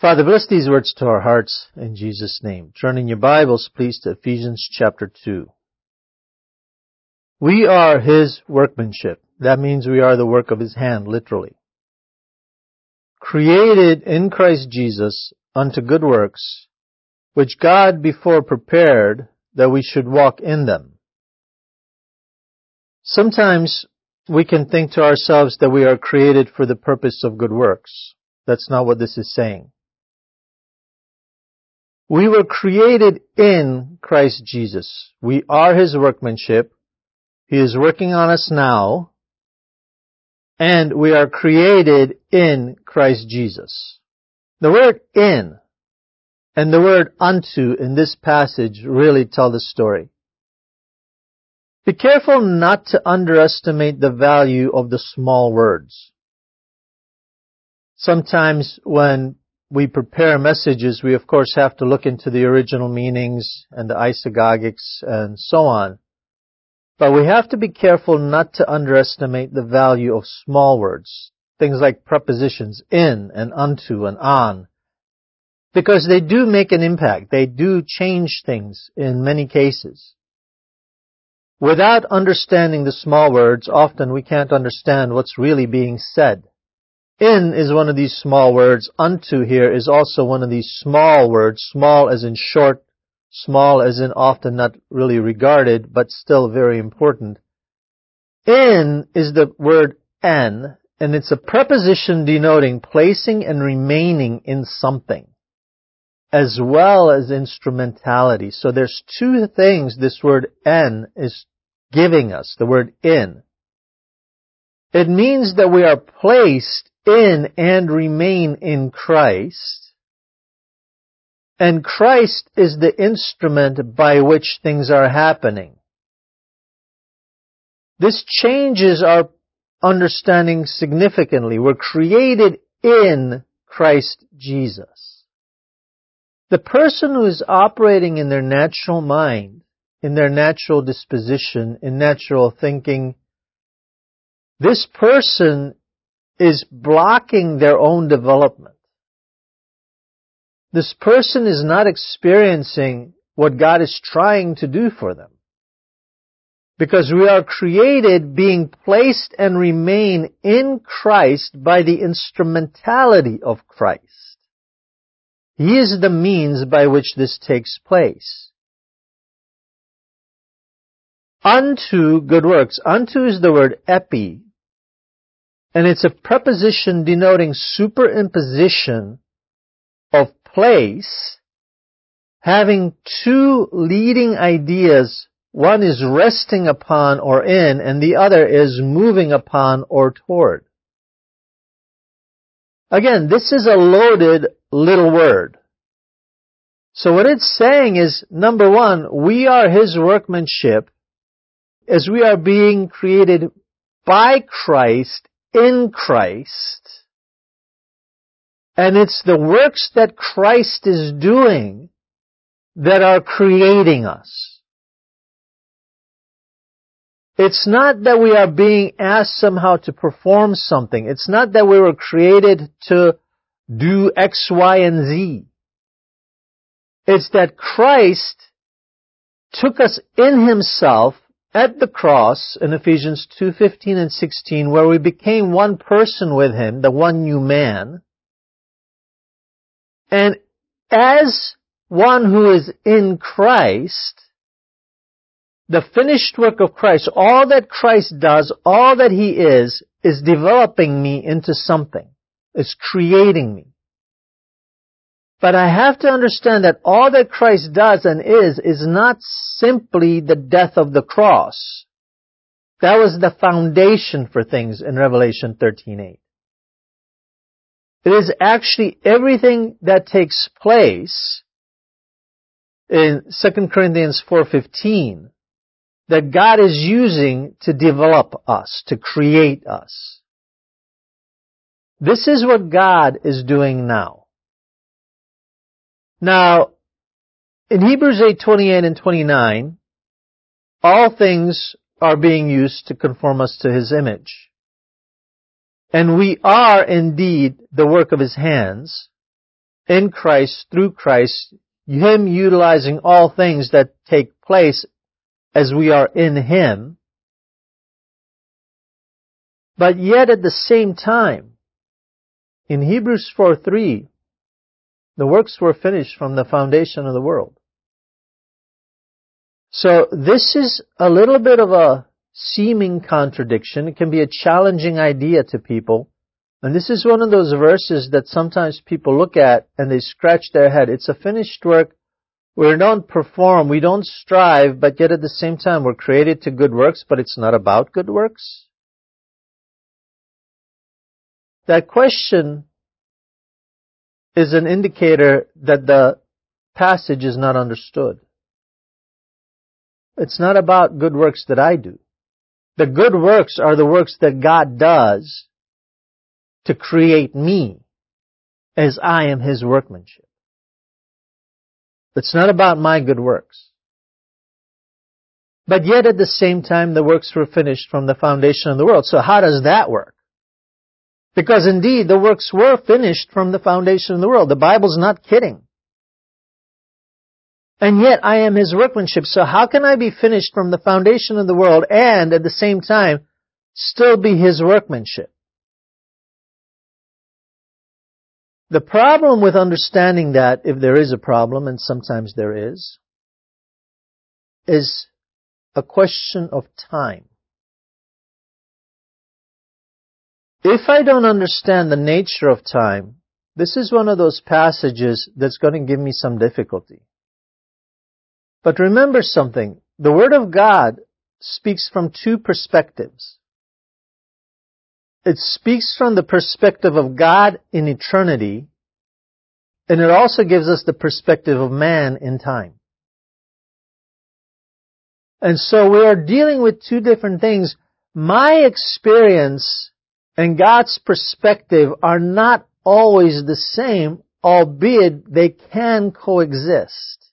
Father, bless these words to our hearts in Jesus' name. Turn in your Bibles, please, to Ephesians chapter 2. We are His workmanship. That means we are the work of His hand, literally. Created in Christ Jesus unto good works, which God before prepared that we should walk in them. Sometimes we can think to ourselves that we are created for the purpose of good works. That's not what this is saying. We were created in Christ Jesus. We are His workmanship. He is working on us now. And we are created in Christ Jesus. The word in and the word unto in this passage really tell the story. Be careful not to underestimate the value of the small words. Sometimes when we prepare messages, we of course have to look into the original meanings and the isagogics and so on. But we have to be careful not to underestimate the value of small words, things like prepositions in and unto and on, because they do make an impact. They do change things in many cases. Without understanding the small words, often we can't understand what's really being said. In is one of these small words. Unto here is also one of these small words. Small as in short, small as in often not really regarded, but still very important. In is the word en, and it's a preposition denoting placing and remaining in something, as well as instrumentality. So there's two things this word en is giving us, the word in. It means that we are placed in and remain in Christ. And Christ is the instrument by which things are happening. This changes our understanding significantly. We're created in Christ Jesus. The person who is operating in their natural mind, in their natural disposition, in natural thinking, this person is blocking their own development. This person is not experiencing what God is trying to do for them. Because we are created being placed and remain in Christ by the instrumentality of Christ. He is the means by which this takes place. Unto good works. Unto is the word epi, and it's a preposition denoting superimposition of place having two leading ideas. One is resting upon or in, and the other is moving upon or toward. Again, this is a loaded little word. So what it's saying is, number one, we are His workmanship as we are being created by Christ in Christ. And it's the works that Christ is doing that are creating us. It's not that we are being asked somehow to perform something. It's not that we were created to do X, Y, and Z. It's that Christ took us in Himself at the cross in Ephesians 2:15 and 16 where we became one person with him, the one new man. And as one who is in Christ, the finished work of Christ, all that Christ does, all that he is, is developing me into something. It's creating me. But I have to understand that all that Christ does and is, is not simply the death of the cross. That was the foundation for things in Revelation 13:8. It is actually everything that takes place in 2 Corinthians 4:15 that God is using to develop us, to create us. This is what God is doing now. Now, in Hebrews 8, 28 and 29, all things are being used to conform us to His image. And we are indeed the work of His hands. in Christ, through Christ, Him utilizing all things that take place as we are in Him. But yet at the same time, in Hebrews 4:3, the works were finished from the foundation of the world. So this is a little bit of a seeming contradiction. It can be a challenging idea to people. And this is one of those verses that sometimes people look at and they scratch their head. It's a finished work. We don't perform, we don't strive, but yet at the same time we're created to good works, but it's not about good works. That question is an indicator that the passage is not understood. It's not about good works that I do. The good works are the works that God does to create me as I am His workmanship. It's not about my good works. But yet at the same time the works were finished from the foundation of the world. So how does that work? Because indeed the works were finished from the foundation of the world. The Bible's not kidding. And yet I am His workmanship. So how can I be finished from the foundation of the world and at the same time still be His workmanship? The problem with understanding that, if there is a problem, and sometimes there is, is a question of time. If I don't understand the nature of time, this is one of those passages that's going to give me some difficulty. But remember something. The Word of God speaks from two perspectives. It speaks from the perspective of God in eternity, and it also gives us the perspective of man in time. And so we are dealing with two different things. My experience and God's perspective are not always the same, albeit they can coexist.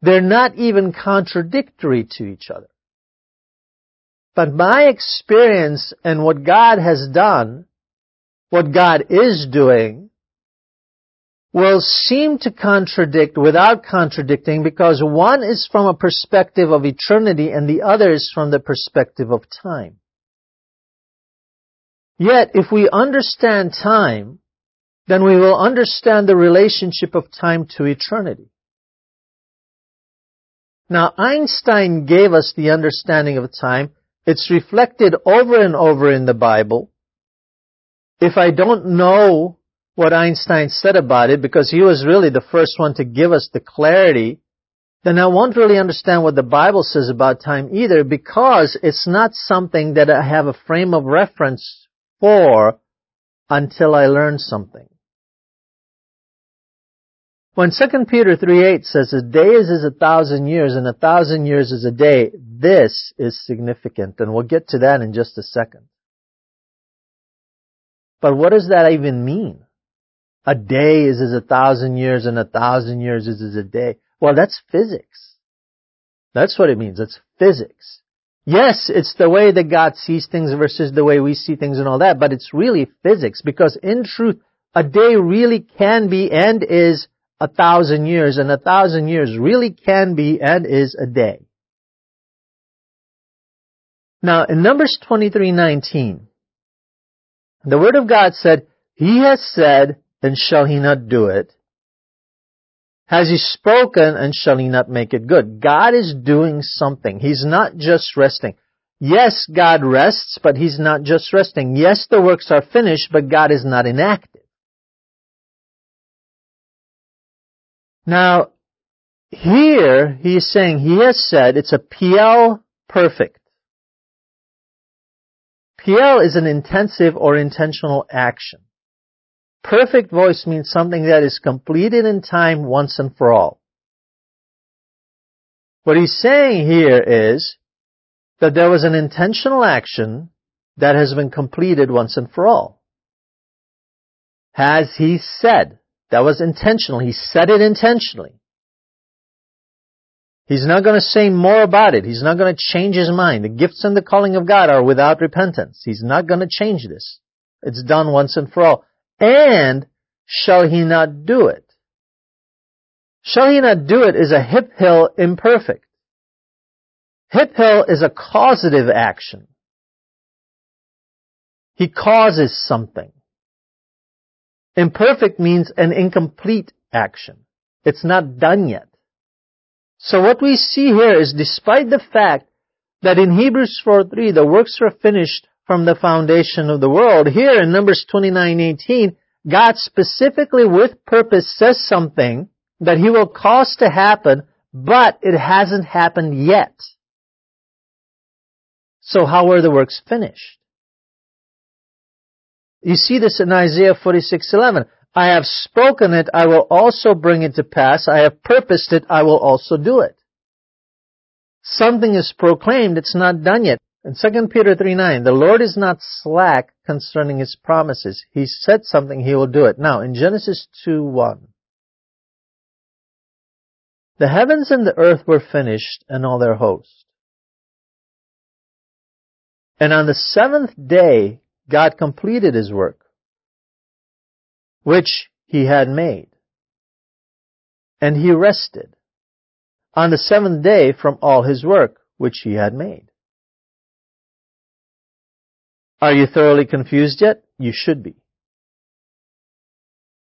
They're not even contradictory to each other. But my experience and what God has done, what God is doing, will seem to contradict without contradicting because one is from a perspective of eternity and the other is from the perspective of time. Yet, if we understand time, then we will understand the relationship of time to eternity. Now, Einstein gave us the understanding of time. It's reflected over and over in the Bible. If I don't know what Einstein said about it, because he was really the first one to give us the clarity, then I won't really understand what the Bible says about time either, because it's not something that I have a frame of reference for until I learn something. When 2 Peter 3.8 says, a day is as a thousand years and a thousand years is a day, this is significant, and we'll get to that in just a second. But what does that even mean? A day is as a thousand years and a thousand years is as a day. Well, that's physics. That's what it means. It's physics. Yes, it's the way that God sees things versus the way we see things and all that, but it's really physics because in truth, a day really can be and is a thousand years, and a thousand years really can be and is a day. Now, in Numbers 23:19, the Word of God said, He has said, and shall He not do it? Has He spoken, and shall He not make it good? God is doing something. He's not just resting. Yes, God rests, but He's not just resting. Yes, the works are finished, but God is not inactive. Now, here he is saying, he has said it's a Piel perfect. Piel is an intensive or intentional action. Perfect voice means something that is completed in time once and for all. What he's saying here is that there was an intentional action that has been completed once and for all. Has he said? That was intentional. He said it intentionally. He's not going to say more about it. He's not going to change his mind. The gifts and the calling of God are without repentance. He's not going to change this. It's done once and for all. And shall he not do it? Shall he not do it is a Hiphil imperfect. Hiphil is a causative action. He causes something. Imperfect means an incomplete action. It's not done yet. So what we see here is despite the fact that in Hebrews 4.3 the works were finished from the foundation of the world, here in Numbers 29.18, God specifically with purpose says something that He will cause to happen, but it hasn't happened yet. So how were the works finished? You see this in Isaiah 46:11. I have spoken it, I will also bring it to pass. I have purposed it, I will also do it. Something is proclaimed, it's not done yet. In 2 Peter 3:9, the Lord is not slack concerning his promises. He said something, he will do it. Now, in Genesis 2:1, the heavens and the earth were finished and all their host. And on the seventh day, God completed his work, which he had made. And he rested on the seventh day from all his work, which he had made. Are you thoroughly confused yet? You should be.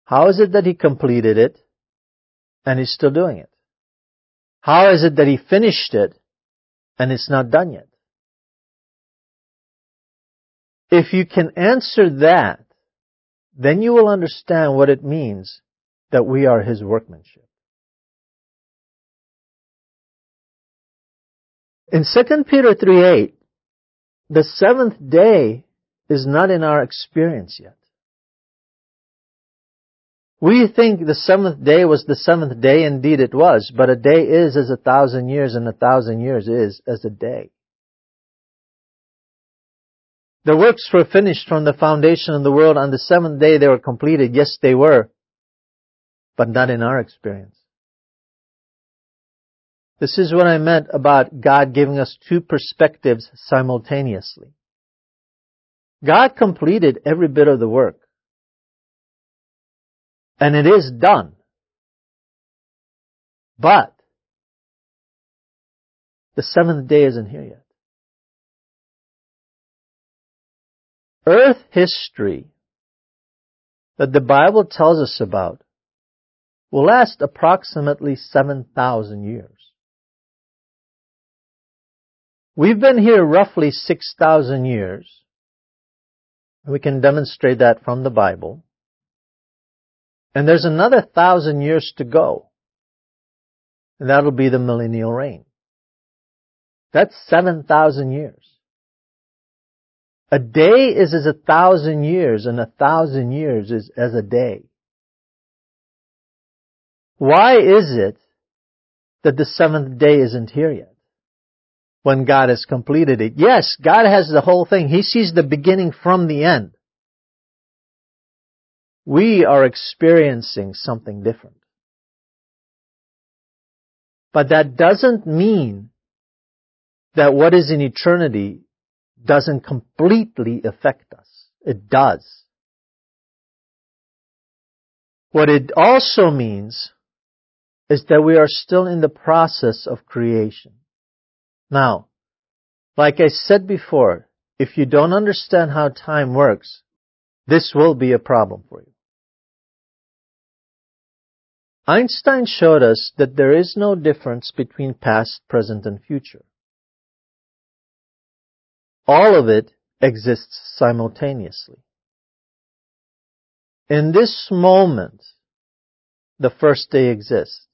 How is it that he completed it and he's still doing it? How is it that he finished it and it's not done yet? If you can answer that, then you will understand what it means that we are his workmanship. In 2 Peter 3 8, the seventh day is not in our experience yet. We think the seventh day was the seventh day, indeed it was, but a day is as a thousand years and a thousand years is as a day. The works were finished from the foundation of the world. On the seventh day they were completed. Yes, they were. But not in our experience. This is what I meant about God giving us two perspectives simultaneously. God completed every bit of the work. And it is done. But the seventh day isn't here yet. Earth history that the Bible tells us about will last approximately 7,000 years. We've been here roughly 6,000 years. We can demonstrate that from the Bible. And there's another thousand years to go. And that'll be the millennial reign. That's 7,000 years. A day is as a thousand years, and a thousand years is as a day. Why is it that the seventh day isn't here yet? When God has completed it. Yes, God has the whole thing. He sees the beginning from the end. We are experiencing something different. But that doesn't mean that what is in eternity doesn't completely affect us. It does. What it also means is that we are still in the process of creation. Now, like I said before, if you don't understand how time works, this will be a problem for you. Einstein showed us that there is no difference between past, present, and future. All of it exists simultaneously. In this moment, the first day exists.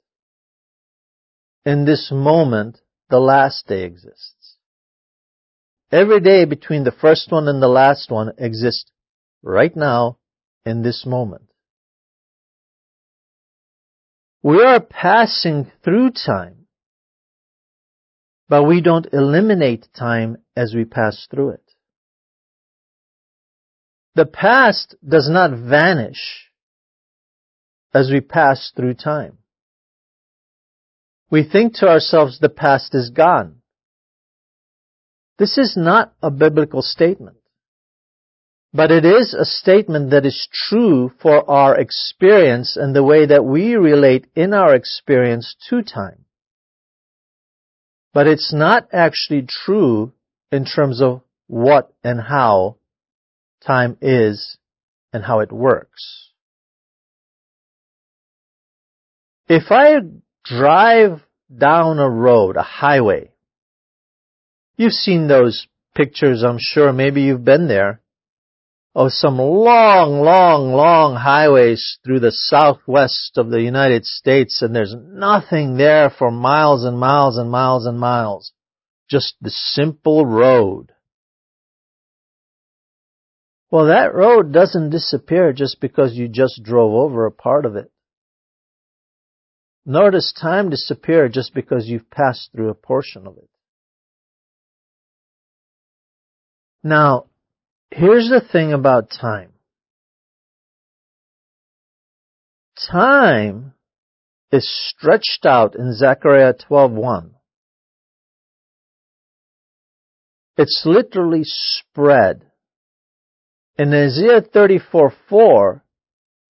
In this moment, the last day exists. Every day between the first one and the last one exists right now in this moment. We are passing through time but we don't eliminate time as we pass through it. The past does not vanish as we pass through time. We think to ourselves the past is gone. This is not a biblical statement. But it is a statement that is true for our experience and the way that we relate in our experience to time. But it's not actually true in terms of what and how time is and how it works. If I drive down a road, a highway, you've seen those pictures, I'm sure, maybe you've been there, of some long, long, long highways through the southwest of the United States and there's nothing there for miles and miles and miles and miles. Just the simple road. Well, that road doesn't disappear just because you just drove over a part of it. Nor does time disappear just because you've passed through a portion of it. Now, Here's the thing about time. Time is stretched out in Zechariah 12:1. It's literally spread. In Isaiah 34:4,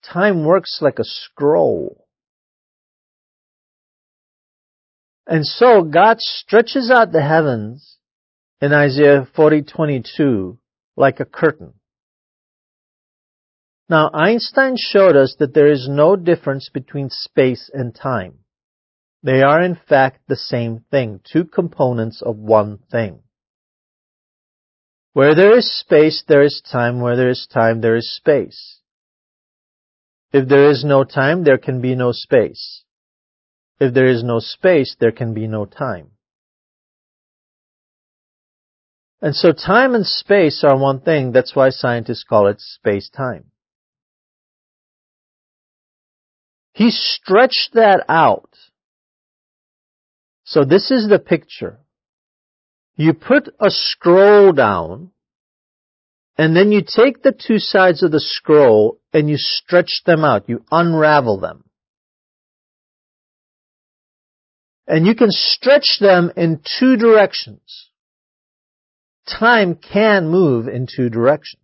time works like a scroll. And so God stretches out the heavens in Isaiah 40:22 like a curtain. Now, Einstein showed us that there is no difference between space and time. They are in fact the same thing, two components of one thing. Where there is space, there is time. Where there is time, there is space. If there is no time, there can be no space. If there is no space, there can be no time. And so time and space are one thing. That's why scientists call it space-time. He stretched that out. So this is the picture. You put a scroll down, and then you take the two sides of the scroll and you stretch them out. You unravel them. And you can stretch them in two directions time can move in two directions.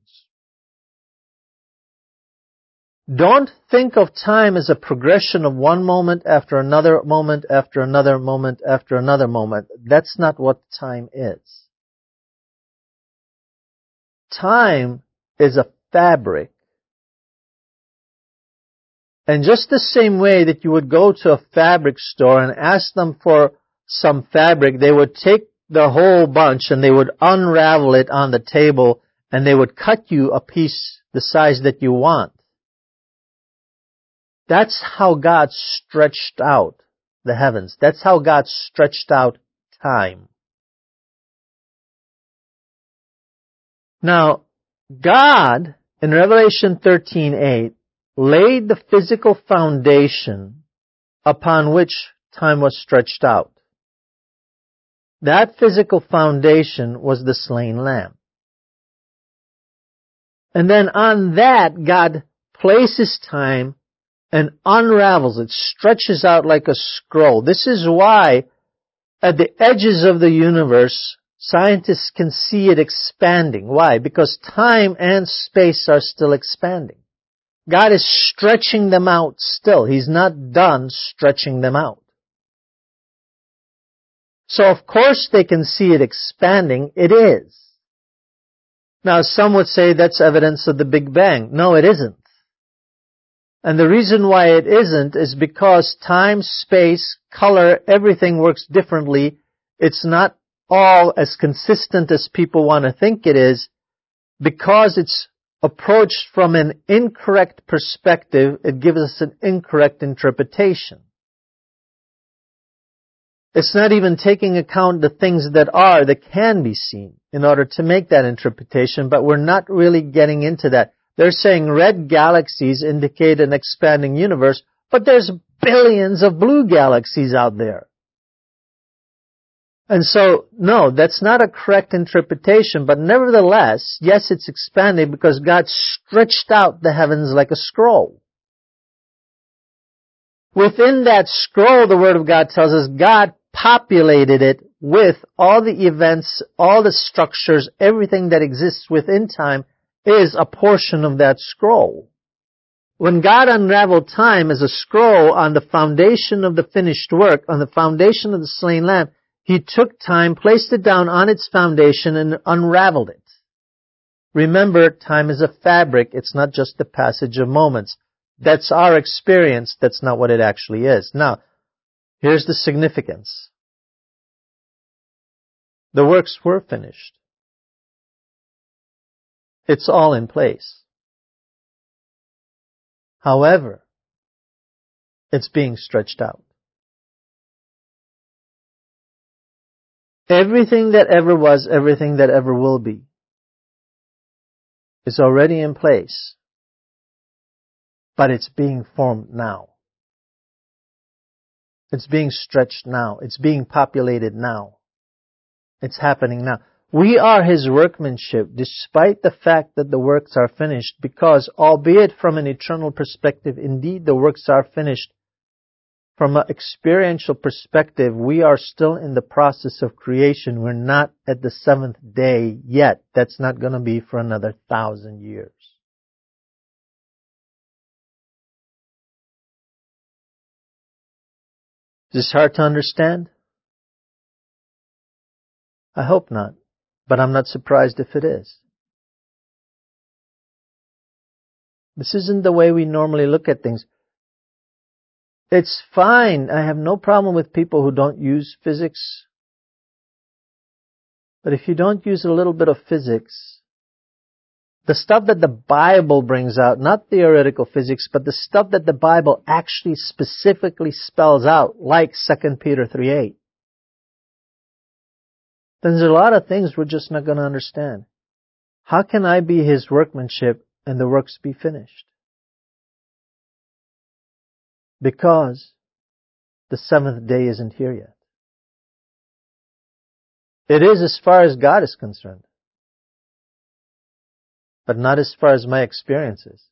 Don't think of time as a progression of one moment after another moment after another moment after another moment. That's not what time is. Time is a fabric. And just the same way that you would go to a fabric store and ask them for some fabric, they would take the whole bunch and they would unravel it on the table and they would cut you a piece the size that you want. That's how God stretched out the heavens. That's how God stretched out time. Now, God, in Revelation 13:8, laid the physical foundation upon which time was stretched out. That physical foundation was the slain lamb. And then on that, God places time and unravels it, stretches out like a scroll. This is why at the edges of the universe, scientists can see it expanding. Why? Because time and space are still expanding. God is stretching them out still. He's not done stretching them out. So of course they can see it expanding. It is. Now some would say that's evidence of the Big Bang. No, it isn't. And the reason why it isn't is because time, space, color, everything works differently. It's not all as consistent as people want to think it is because it's approached from an incorrect perspective, it gives us an incorrect interpretation. It's not even taking account the things that are, that can be seen in order to make that interpretation, but we're not really getting into that. They're saying red galaxies indicate an expanding universe, but there's billions of blue galaxies out there. And so, no, that's not a correct interpretation, but nevertheless, yes, it's expanding because God stretched out the heavens like a scroll. Within that scroll, the Word of God tells us God populated it with all the events, all the structures, everything that exists within time is a portion of that scroll. When God unraveled time as a scroll on the foundation of the finished work, on the foundation of the slain lamb, He took time, placed it down on its foundation, and unraveled it. Remember, time is a fabric. It's not just the passage of moments. That's our experience. That's not what it actually is. Now, here's the significance. The works were finished. It's all in place. However, it's being stretched out. Everything that ever was, everything that ever will be, is already in place, but it's being formed now. It's being stretched now. It's being populated now. It's happening now. We are His workmanship despite the fact that the works are finished because albeit from an eternal perspective, indeed the works are finished, from an experiential perspective, we are still in the process of creation. We're not at the seventh day yet. That's not going to be for another thousand years. Is this hard to understand? I hope not, but I'm not surprised if it is. This isn't the way we normally look at things. It's fine. I have no problem with people who don't use physics. But if you don't use a little bit of physics, the stuff that the Bible brings out, not theoretical physics, but the stuff that the Bible actually specifically spells out, like 2 Peter 3.8, then there's a lot of things we're just not going to understand. How can I be His workmanship and the works be finished? Because the seventh day isn't here yet. It is as far as God is concerned, but not as far as my experience is.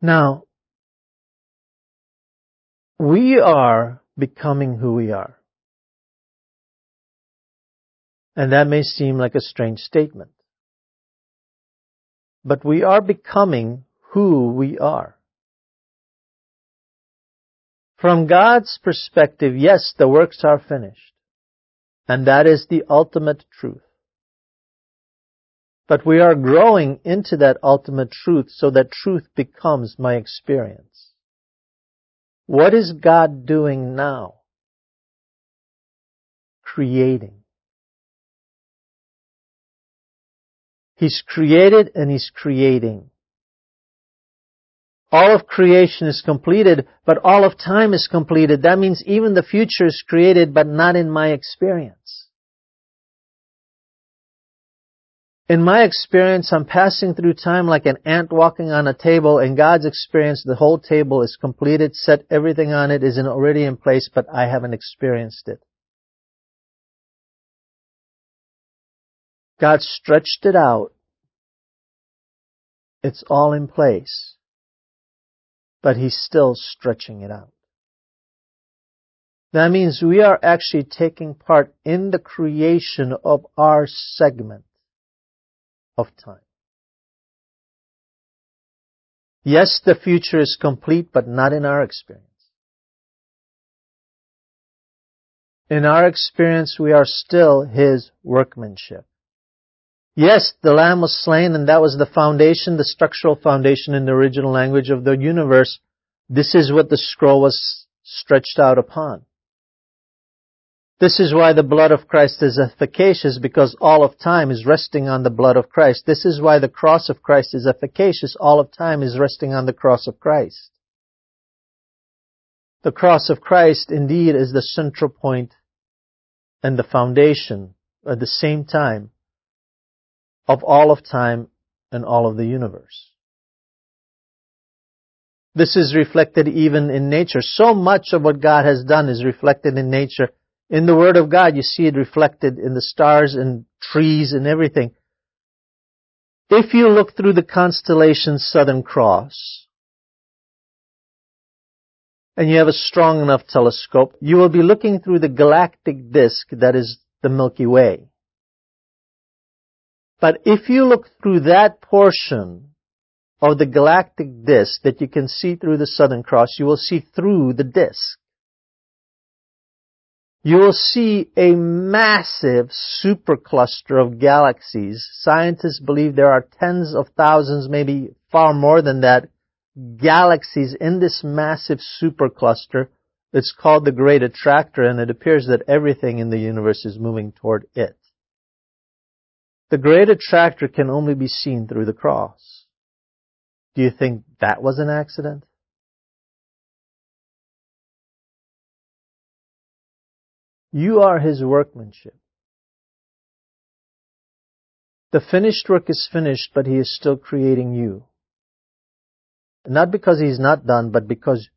Now, we are becoming who we are. And that may seem like a strange statement but we are becoming who we are. From God's perspective, yes, the works are finished. And that is the ultimate truth. But we are growing into that ultimate truth so that truth becomes my experience. What is God doing now? Creating. He's created and He's creating. All of creation is completed, but all of time is completed. That means even the future is created, but not in my experience. In my experience, I'm passing through time like an ant walking on a table. In God's experience, the whole table is completed, set everything on it is already in place, but I haven't experienced it. God stretched it out. It's all in place. But He's still stretching it out. That means we are actually taking part in the creation of our segment of time. Yes, the future is complete, but not in our experience. In our experience, we are still His workmanship. Yes, the Lamb was slain and that was the foundation, the structural foundation in the original language of the universe. This is what the scroll was stretched out upon. This is why the blood of Christ is efficacious because all of time is resting on the blood of Christ. This is why the cross of Christ is efficacious. All of time is resting on the cross of Christ. The cross of Christ indeed is the central point and the foundation at the same time of all of time and all of the universe. This is reflected even in nature. So much of what God has done is reflected in nature. In the Word of God, you see it reflected in the stars and trees and everything. If you look through the constellation Southern Cross, and you have a strong enough telescope, you will be looking through the galactic disk that is the Milky Way. But if you look through that portion of the galactic disk that you can see through the Southern Cross, you will see through the disk. You will see a massive supercluster of galaxies. Scientists believe there are tens of thousands, maybe far more than that, galaxies in this massive supercluster. It's called the Great Attractor and it appears that everything in the universe is moving toward it. The Great Attractor can only be seen through the cross. Do you think that was an accident? You are His workmanship. The finished work is finished, but He is still creating you. Not because He's not done, but because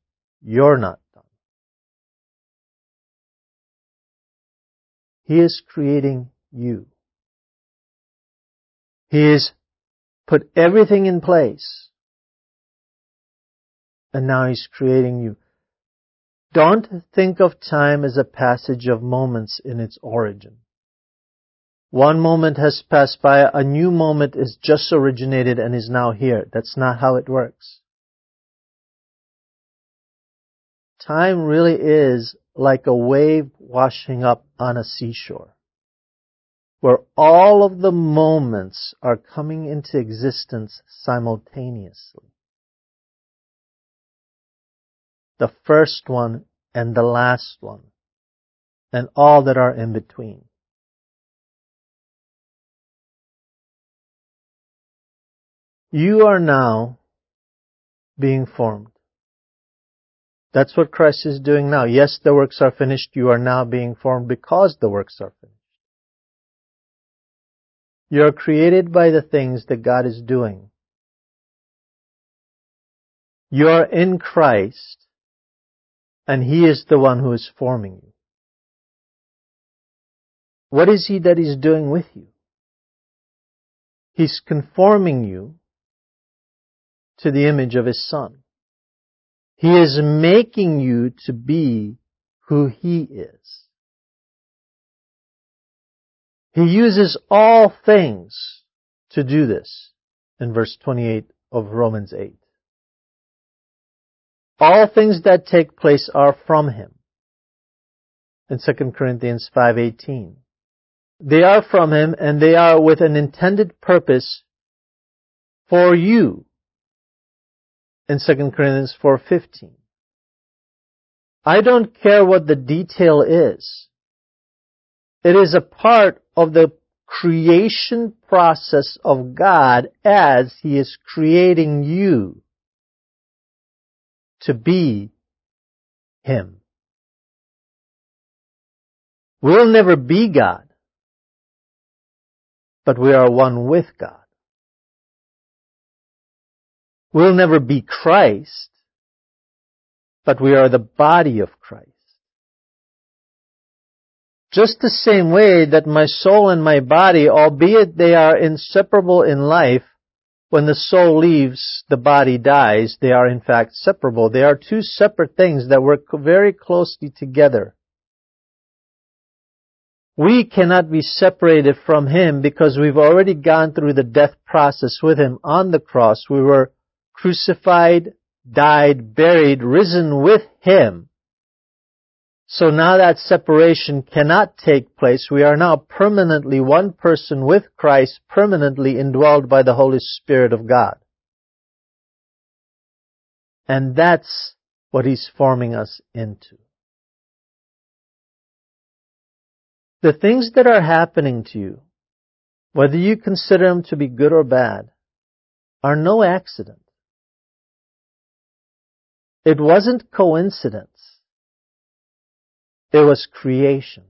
you're not done. He is creating you. He has put everything in place. And now He's creating you. Don't think of time as a passage of moments in its origin. One moment has passed by, a new moment is just originated and is now here. That's not how it works. Time really is like a wave washing up on a seashore, where all of the moments are coming into existence simultaneously. The first one and the last one, and all that are in between. You are now being formed. That's what Christ is doing now. Yes, the works are finished. You are now being formed because the works are finished. You are created by the things that God is doing. You are in Christ and He is the one who is forming you. What is He that is doing with you? He's conforming you to the image of His Son. He is making you to be who He is. He uses all things to do this in verse 28 of Romans 8. All things that take place are from him. In 2 Corinthians 5:18. They are from him and they are with an intended purpose for you. In 2 Corinthians 4:15. I don't care what the detail is. It is a part of the creation process of God as He is creating you to be Him. We'll never be God, but we are one with God. We'll never be Christ, but we are the body of Christ. Just the same way that my soul and my body, albeit they are inseparable in life, when the soul leaves, the body dies, they are in fact separable. They are two separate things that work very closely together. We cannot be separated from Him because we've already gone through the death process with Him on the cross. We were crucified, died, buried, risen with Him. So now that separation cannot take place. We are now permanently one person with Christ, permanently indwelled by the Holy Spirit of God. And that's what He's forming us into. The things that are happening to you, whether you consider them to be good or bad, are no accident. It wasn't coincidence. It was creation.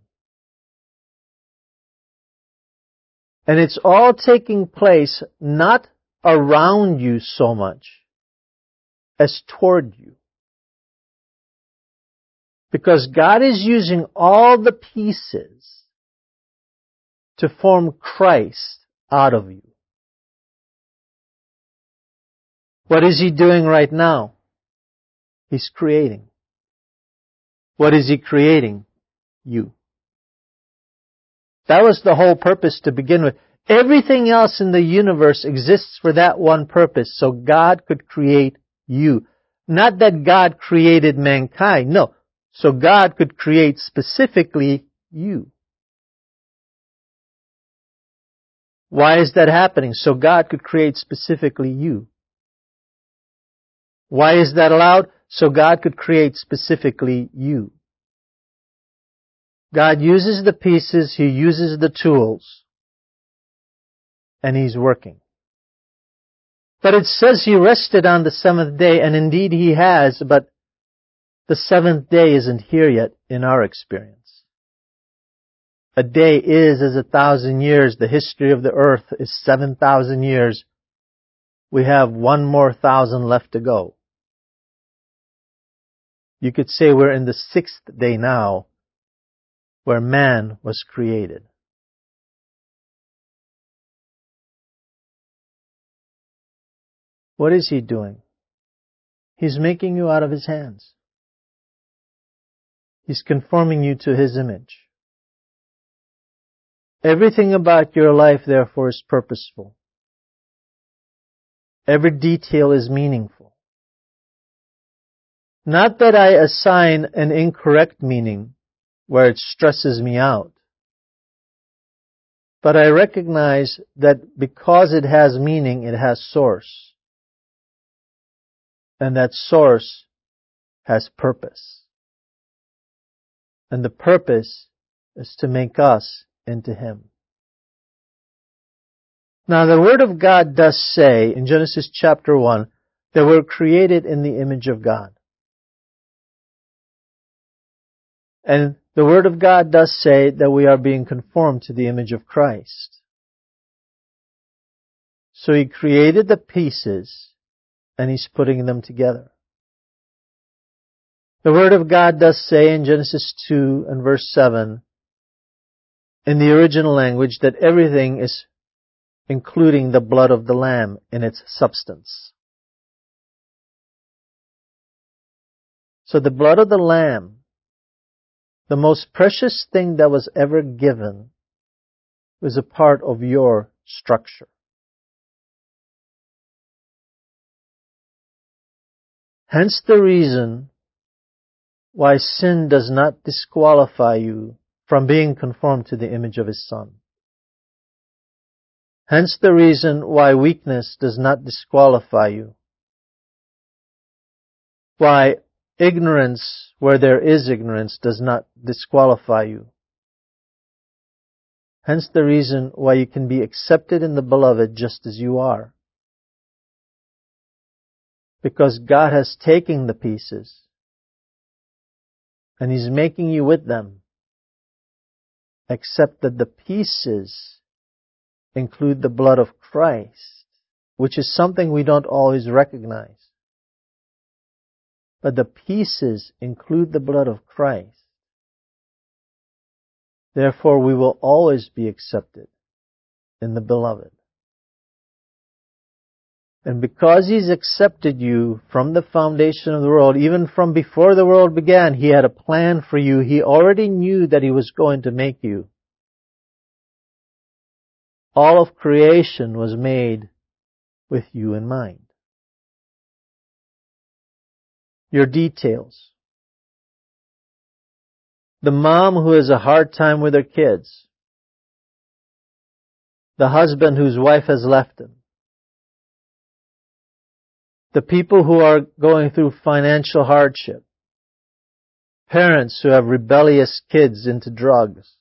And it's all taking place not around you so much as toward you. Because God is using all the pieces to form Christ out of you. What is He doing right now? He's creating. What is He creating? You. That was the whole purpose to begin with. Everything else in the universe exists for that one purpose, so God could create you. Not that God created mankind, no. So God could create specifically you. Why is that happening? So God could create specifically you. Why is that allowed? So God could create specifically you. God uses the pieces, He uses the tools, and He's working. But it says He rested on the seventh day, and indeed He has, but the seventh day isn't here yet in our experience. A day is as a thousand years. The history of the earth is seven thousand years. We have one more thousand left to go. You could say we're in the sixth day now where man was created. What is he doing? He's making you out of his hands. He's conforming you to his image. Everything about your life, therefore, is purposeful. Every detail is meaningful. Not that I assign an incorrect meaning where it stresses me out, but I recognize that because it has meaning, it has source. And that source has purpose. And the purpose is to make us into Him. Now the Word of God does say in Genesis chapter 1 that we're created in the image of God. And the Word of God does say that we are being conformed to the image of Christ. So He created the pieces and He's putting them together. The Word of God does say in Genesis 2 and verse 7, in the original language, that everything is including the blood of the Lamb in its substance. So the blood of the Lamb the most precious thing that was ever given was a part of your structure. Hence the reason why sin does not disqualify you from being conformed to the image of His Son. Hence the reason why weakness does not disqualify you. Why Ignorance where there is ignorance does not disqualify you. Hence the reason why you can be accepted in the beloved just as you are. Because God has taken the pieces and He's making you with them. Except that the pieces include the blood of Christ, which is something we don't always recognize but the pieces include the blood of Christ. Therefore, we will always be accepted in the beloved. And because He's accepted you from the foundation of the world, even from before the world began, He had a plan for you. He already knew that He was going to make you. All of creation was made with you in mind. Your details. The mom who has a hard time with her kids. The husband whose wife has left him. The people who are going through financial hardship. Parents who have rebellious kids into drugs.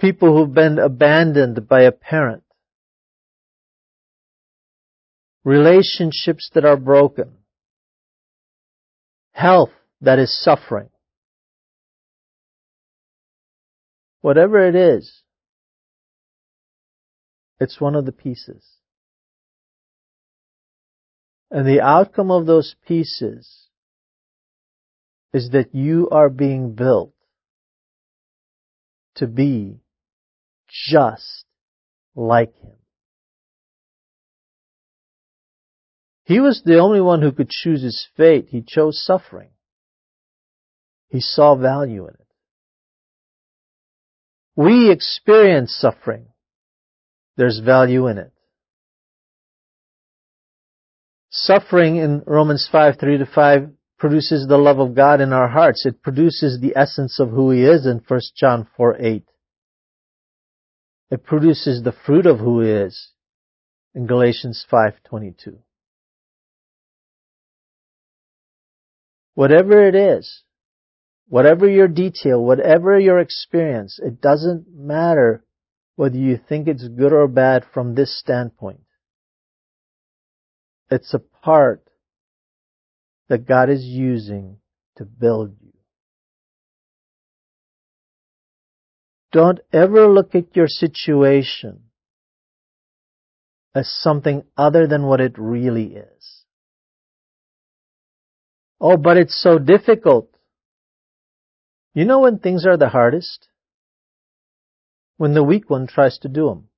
People who've been abandoned by a parent relationships that are broken, health that is suffering. Whatever it is, it's one of the pieces. And the outcome of those pieces is that you are being built to be just like Him. He was the only one who could choose his fate. He chose suffering. He saw value in it. we experience suffering, there's value in it. Suffering in Romans 5, 3 to 5 produces the love of God in our hearts. It produces the essence of who He is in 1 John 4, 8. It produces the fruit of who He is in Galatians 5:22. Whatever it is, whatever your detail, whatever your experience, it doesn't matter whether you think it's good or bad from this standpoint. It's a part that God is using to build you. Don't ever look at your situation as something other than what it really is. Oh, but it's so difficult. You know when things are the hardest? When the weak one tries to do them.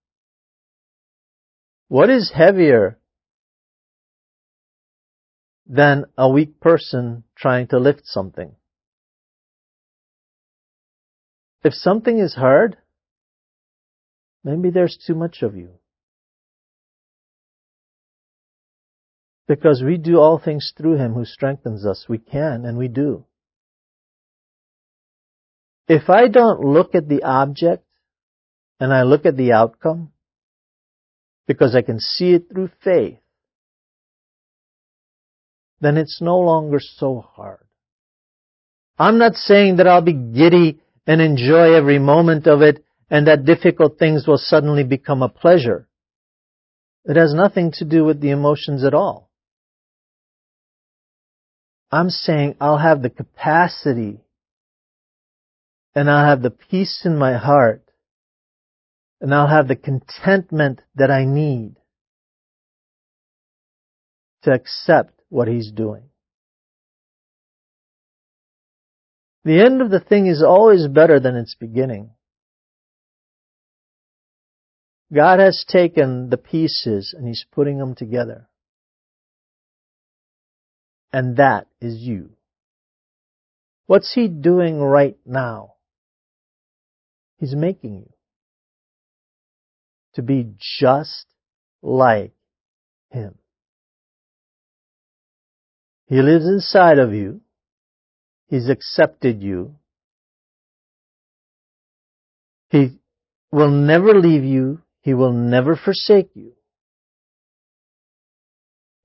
What is heavier than a weak person trying to lift something? If something is hard, maybe there's too much of you. Because we do all things through Him who strengthens us. We can and we do. If I don't look at the object and I look at the outcome, because I can see it through faith, then it's no longer so hard. I'm not saying that I'll be giddy and enjoy every moment of it and that difficult things will suddenly become a pleasure. It has nothing to do with the emotions at all. I'm saying I'll have the capacity and I'll have the peace in my heart and I'll have the contentment that I need to accept what He's doing. The end of the thing is always better than its beginning. God has taken the pieces and He's putting them together. And that is you. What's He doing right now? He's making you to be just like Him. He lives inside of you. He's accepted you. He will never leave you. He will never forsake you.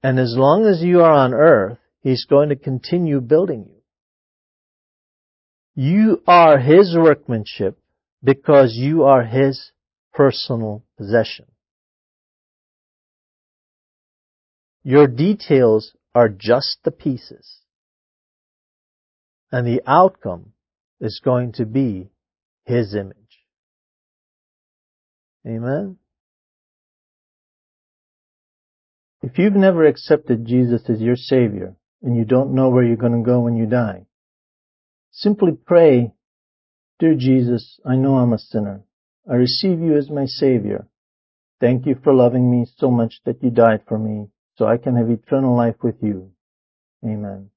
And as long as you are on earth, He's going to continue building you. You are His workmanship because you are His personal possession. Your details are just the pieces. And the outcome is going to be His image. Amen? If you've never accepted Jesus as your Savior, and you don't know where you're going to go when you die. Simply pray, Dear Jesus, I know I'm a sinner. I receive you as my Savior. Thank you for loving me so much that you died for me so I can have eternal life with you. Amen.